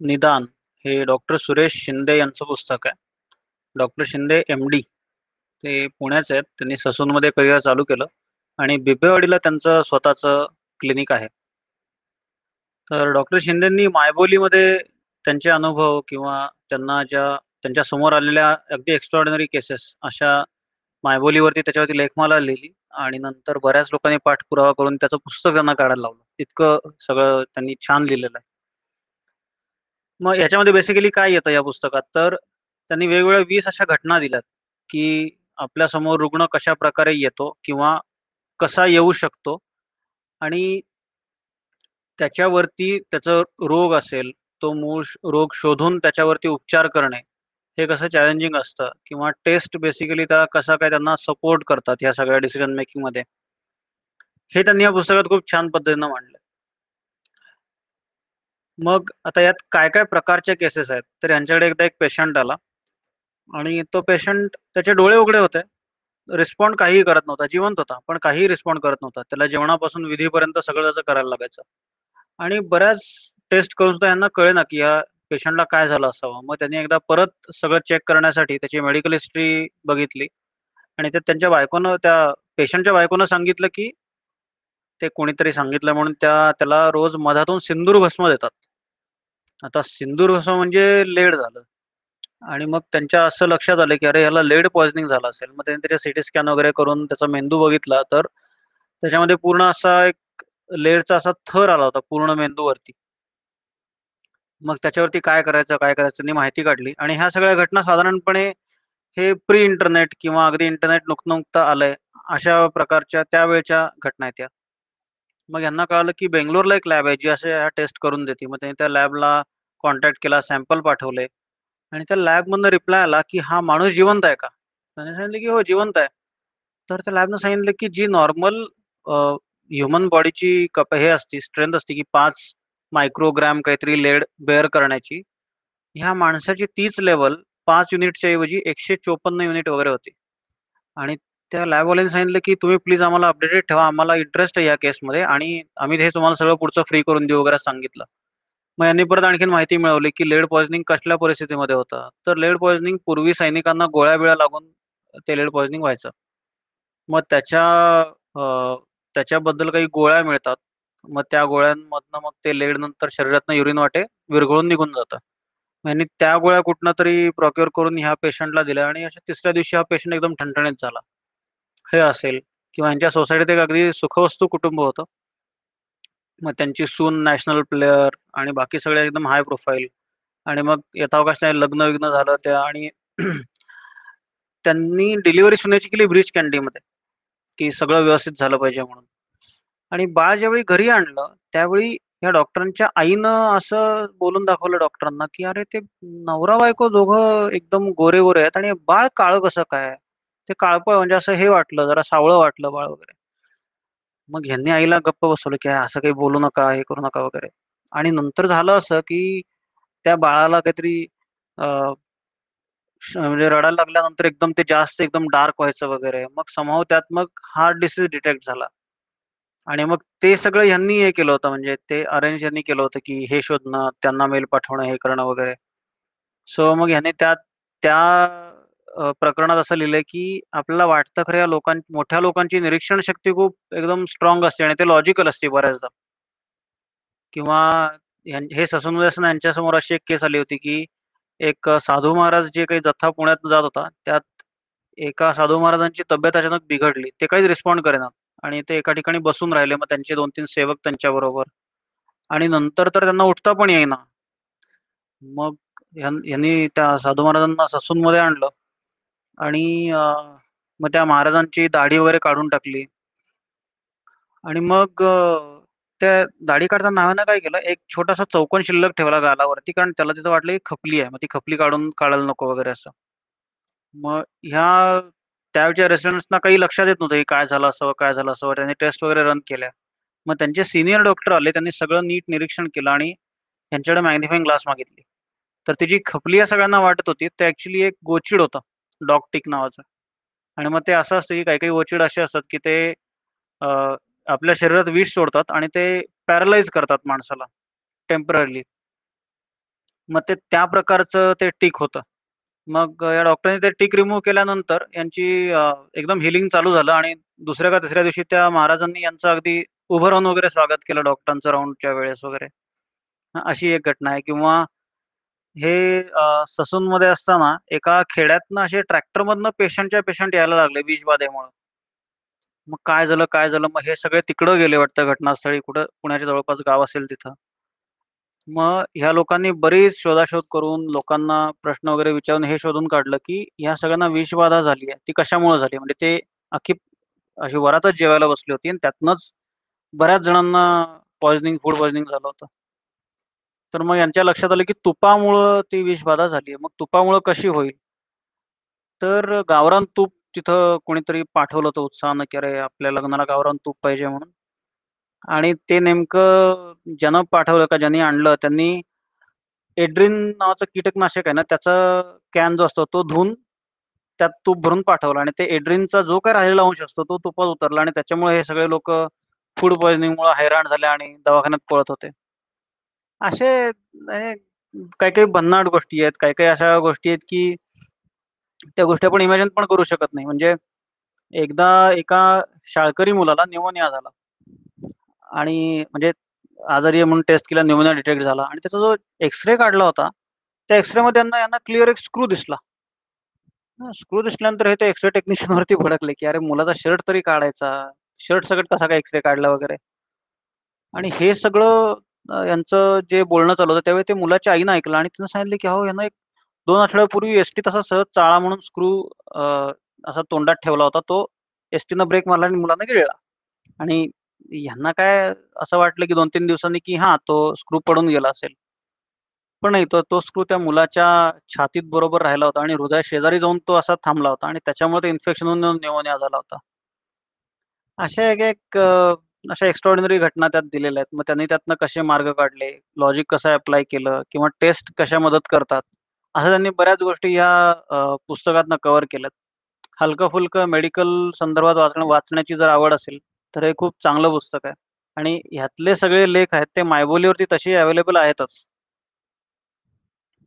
निदान हे डॉक्टर सुरेश शिंदे यांचं पुस्तक आहे. डॉक्टर शिंदे एम-डी ते पुण्याचे आहेत. त्यांनी ससूनमध्ये करियर चालू केलं आणि बिबेवाडीला त्यांचं स्वतःचं क्लिनिक आहे. तर डॉक्टर शिंदेंनी मायबोलीमध्ये त्यांचे अनुभव किंवा त्यांना ज्या त्यांच्यासमोर आलेल्या अगदी एक्स्ट्रॉर्डिनरी केसेस अशा मायबोलीवरती त्याच्यावरती लेखमाला लिहिली आणि नंतर बऱ्याच लोकांनी पाठपुरावा करून त्याचं पुस्तक त्यांना काढायला लावलं. इतकं सगळं त्यांनी छान लिहिलेलं आहे. मग ह्याच्यामध्ये बेसिकली काय येतं या पुस्तकात, तर त्यांनी वेगवेगळ्या वीस अशा घटना दिल्यात, की आपल्यासमोर रुग्ण कशा प्रकारे येतो किंवा कसा येऊ शकतो आणि त्याच्यावरती त्याचं रोग असेल, तो मूळ रोग शोधून त्याच्यावरती उपचार करणे, हे कसं चॅलेंजिंग असतं किंवा टेस्ट बेसिकली त्या कसा काय त्यांना सपोर्ट करतात या सगळ्या डिसिजन मेकिंगमध्ये. हे त्यांनी या पुस्तकात खूप छान पद्धतीनं मांडलं मग आता यात काय-काय प्रकारचे केसेस आहेत, तर यांच्याकडे एकदा एक पेशंट आला आणि तो पेशंट त्याचे डोळे उघडे होते. रिस्पॉन्ड काहीही करत नव्हता. जिवंत होता, पण काहीही रिस्पॉन्ड करत नव्हता. त्याला जेवणापासून विधीपर्यंत सगळं त्याचं करायला लागायचं. आणि बऱ्याच टेस्ट करून सुद्धा यांना कळेना, की या पेशंटला काय झालं असावं. मग त्यांनी एकदा परत सगळं चेक करण्यासाठी त्याची मेडिकल हिस्ट्री बघितली आणि ते त्यांच्या बायकोनं त्या पेशंटच्या बायकोनं सांगितलं, की ते कोणीतरी सांगितलं म्हणून त्या त्याला रोज मधातून सिंदूर भस्म देतात. आता सिंदूर भस्म म्हणजे लेड झालं आणि मग त्यांच्या असं लक्षात आलं, की अरे याला लेड पॉइझनिंग झालं असेल. मग त्यांनी त्याच्या सीटी स्कॅन वगैरे करून त्याचा मेंदू बघितला, तर त्याच्यामध्ये पूर्ण असा एक लेडचा असा थर आला होता पूर्ण मेंदूवरती. मग त्याच्यावरती काय करायचं, काय करायचं त्यांनी माहिती काढली आणि ह्या सगळ्या घटना साधारणपणे हे प्री इंटरनेट किंवा अगदी इंटरनेट नुकतं-नुकतं आलंय, अशा प्रकारच्या त्यावेळच्या घटना आहेत या. मग यांना कळालं, की बेंगलोरला एक लॅब आहे, जी असे ह्या टेस्ट करून देते. मग त्यांनी त्या लॅबला कॉन्टॅक्ट केला, सॅम्पल पाठवले आणि त्या लॅबमधनं रिप्लाय आला, की हा माणूस जिवंत आहे का? त्याने सांगितलं, की हो जिवंत आहे. तर त्या लॅबनं सांगितलं, की जी नॉर्मल ह्युमन बॉडीची कप हे असते स्ट्रेंथ असते, की पाच मायक्रोग्रॅम काहीतरी लेड बेअर करण्याची. ह्या माणसाची तीच लेवल पाच युनिटच्या ऐवजी 154 युनिट वगैरे होती. आणि त्या लॅबवाल्यांनी सांगितलं, की तुम्ही प्लीज आम्हाला अपडेटेड ठेवा. आम्हाला इंटरेस्ट आहे या केसमध्ये आणि आम्ही हे तुम्हाला सगळं पुढचं फ्री करून देऊ वगैरे सांगितलं. मग यांनी परत आणखीन माहिती मिळवली, की लेड पॉइझनिंग कसल्या परिस्थितीमध्ये होतं. तर लेड पॉइझनिंग पूर्वी सैनिकांना गोळ्या-बिळ्या लागून ते लेड पॉइझनिंग व्हायचं. मग त्याच्या त्याच्याबद्दल काही गोळ्या मिळतात. मग त्या गोळ्यांमधनं मग ते लेड नंतर शरीरातनं युरिन वाटे विरघळून निघून जातं. यांनी त्या गोळ्या कुठनं तरी प्रोक्युअर करून ह्या पेशंटला दिल्या आणि अशा तिसऱ्या दिवशी हा पेशंट एकदम ठणठणीत झाला. हे असेल किंवा यांच्या सोसायटीत एक अगदी सुखवस्तू कुटुंब होतं. मग त्यांची सून नॅशनल प्लेयर आणि बाकी सगळे एकदम हाय प्रोफाईल आणि मग यथावकाश नाही लग्न विग्न झालं त्या आणि त्यांनी डिलिव्हरी सुनेची केली ब्रिज कॅन्डीमध्ये की सगळं व्यवस्थित झालं पाहिजे म्हणून. आणि बाळ ज्यावेळी घरी आणलं, त्यावेळी या डॉक्टरांच्या आईनं असं बोलून दाखवलं डॉक्टरांना, की "अरे ते नवरा-बायको दोघं एकदम गोरे-गोरे आहेत आणि बाळ काळं कसं काय?" ते काळपळ म्हणजे असं हे वाटलं, जरा सावळं वाटलं बाळ वगैरे. मग ह्यांनी आईला गप्प बसवलं, की "असं काही बोलू नका, हे करू नका" वगैरे. आणि नंतर झालं असं, की त्या बाळाला काहीतरी अ, म्हणजे रडायला लागल्यानंतर एकदम ते जास्त एकदम डार्क व्हायचं वगैरे. मग समहाऊ त्यात मग हार्ट डिसीज डिटेक्ट झाला. आणि मग ते सगळं ह्यांनी हे केलं होतं म्हणजे ते अरेंज यांनी केलं होतं, की हे शोधणं, त्यांना मेल पाठवणं, हे करणं वगैरे. सो मग ह्याने त्या त्या प्रकरणात असं लिहिलंय, की आपल्याला वाटतं खरं या लोकां मोठ्या लोकांची निरीक्षण शक्ती खूप एकदम स्ट्रॉंग असते आणि ते लॉजिकल असते बऱ्याचदा. किंवा हे ससून असताना यांच्यासमोर अशी एक केस आली होती, की एक साधू महाराज जे काही जथ्था पुण्यात जात होता, त्यात एका साधू महाराजांची तब्येत अचानक बिघडली. ते काहीच रिस्पॉन्ड करेना आणि ते एका ठिकाणी बसून राहिले. मग त्यांचे 2-3 सेवक त्यांच्याबरोबर आणि नंतर तर त्यांना उठता पण येईना. मग यांनी त्या साधू महाराजांना ससूनमध्ये आणलं आणि मग त्या महाराजांची दाढी वगैरे काढून टाकली. आणि मग त्या दाढी काढताना नावानं काय केलं, एक छोटासा चौकोन शिल्लक ठेवला गालावरती कारण त्याला तिथं वाटलं, की खपली आहे. मग ती खपली काढून काढायला नको वगैरे असं. मग ह्या त्यावेळच्या रेसिडेंट्सना काही लक्षात येत नव्हतं, की काय झालं असं काय झालं असं त्यांनी टेस्ट वगैरे रन केल्या. मग त्यांचे सिनियर डॉक्टर आले. त्यांनी सगळं नीट निरीक्षण केलं आणि त्यांच्याकडे मॅग्निफाईंग ग्लास मागितली. तर ती जी खपली या सगळ्यांना वाटत होती, ते ऍक्च्युली एक गोचिड होतं, डॉग टिक नावाचं. आणि मग ते असं असतं, की काही-काही गोचिड असे असतात, की ते आपल्या शरीरात विष सोडतात आणि ते पॅरलाइज करतात माणसाला टेम्पररीली. मग ते त्या प्रकारचं ते टिक होतं. मग या डॉक्टरांनी ते टिक रिमूव्ह केल्यानंतर यांची एकदम हिलिंग चालू झालं आणि दुसऱ्या का तिसऱ्या दिवशी त्या महाराजांनी यांचं अगदी उभं राहून वगैरे स्वागत केलं डॉक्टरांचं राऊंडच्या वेळेस वगैरे. अशी एक घटना आहे किंवा हे ससून मध्ये असताना एका खेड्यातनं असे ट्रॅक्टरमधनं पेशंटच्या पेशंट यायला लागले विषबाधेमुळं. मग काय झालं, काय झालं? मग हे सगळे तिकडं गेले वाटतं घटनास्थळी कुठं पुण्याच्या जवळपास गाव असेल तिथं. मग ह्या लोकांनी बरीच शोधाशोध करून, लोकांना प्रश्न वगैरे विचारून हे शोधून काढलं, की ह्या सगळ्यांना विषबाधा झाली आहे. ती कशामुळे झाली? म्हणजे ते अख्खी अशी वरातच जेवायला बसली होती आणि त्यातनंच बऱ्याच जणांना पॉइझनिंग, फूड पॉइझनिंग झालं होतं. तर मग यांच्या लक्षात आलं, की तुपामुळं ती विषबाधा झाली आहे. मग तुपामुळं कशी होईल? तर गावरान तूप तिथं कोणीतरी पाठवलं होतं उत्साहानं, की "अरे, आपल्या लग्नाला गावरान तूप पाहिजे" म्हणून. आणि ते नेमकं ज्यानं पाठवलं का ज्यांनी आणलं त्यांनी एड्रिन नावाचं कीटकनाशक आहे ना, त्याचा कॅन जो असतो तो धुवून त्यात तूप भरून पाठवलं आणि ते एड्रिनचा जो काय राहिलेला अंश असतो तो तुपात उतरला आणि त्याच्यामुळे हे सगळे लोक फूड पॉइझनिंगमुळे हैराण झाले आणि दवाखान्यात पळत होते. असे काही-काही भन्नाट गोष्टी आहेत. काही-काही अशा गोष्टी आहेत, की त्या गोष्टी आपण इमॅजिन पण करू शकत नाही. म्हणजे एकदा एका शाळकरी मुलाला न्यूमोनिया झाला. आणि म्हणजे आजारी म्हणून टेस्ट केला, निमोनिया डिटेक्ट झाला आणि त्याचा जो एक्स-रे काढला होता, त्या एक्सरे मध्ये यांना यांना क्लिअर एक स्क्रू दिसला. स्क्रू दिसल्यानंतर हे ते एक्सरे टेक्निशियन वरती भडकले, की "अरे, मुलाचा शर्ट तरी काढायचा. शर्ट सगळं कसा काय एक्स-रे काढला?" वगैरे. आणि हे सगळं यांचं जे बोलणं चालू होतं त्यावेळी ते मुलाच्या आईनं ऐकलं आणि तिनं सांगितलं, की "अहो, यांना एक दोन आठवड्यापूर्वी एस-टीत असा सहज चाळा म्हणून स्क्रू असा तोंडात ठेवला होता. तो एस-टीनं ब्रेक मारला आणि मुलांना गिळला." आणि ह्यांना काय असं वाटलं, की 2-3 दिवसांनी, की हा तो स्क्रू पडून गेला असेल. पण नाही, तो तो स्क्रू त्या मुलाच्या छातीत बरोबर राहिला होता आणि हृदयाशेजारी जाऊन तो असा थांबला होता आणि त्याच्यामुळे ते इन्फेक्शन होऊन न्यूमोनिया झाला होता. अशा एक-एक अशा एक्स्ट्रॉर्डिनरी घटना त्यात दिलेल्या आहेत. मग त्यांनी त्यातनं कसे मार्ग काढले, लॉजिक कसं अप्लाय केलं किंवा टेस्ट कशा मदत करतात, असं त्यांनी बऱ्याच गोष्टी या पुस्तकातनं कव्हर केल्यात. हलकं-फुलकं मेडिकल संदर्भात वाचण वाचण्याची जर आवड असेल, तर हे खूप चांगलं पुस्तक आहे. आणि ह्यातले सगळे लेख आहेत ते मायबोलीवरती तसे अवेलेबल आहेतच.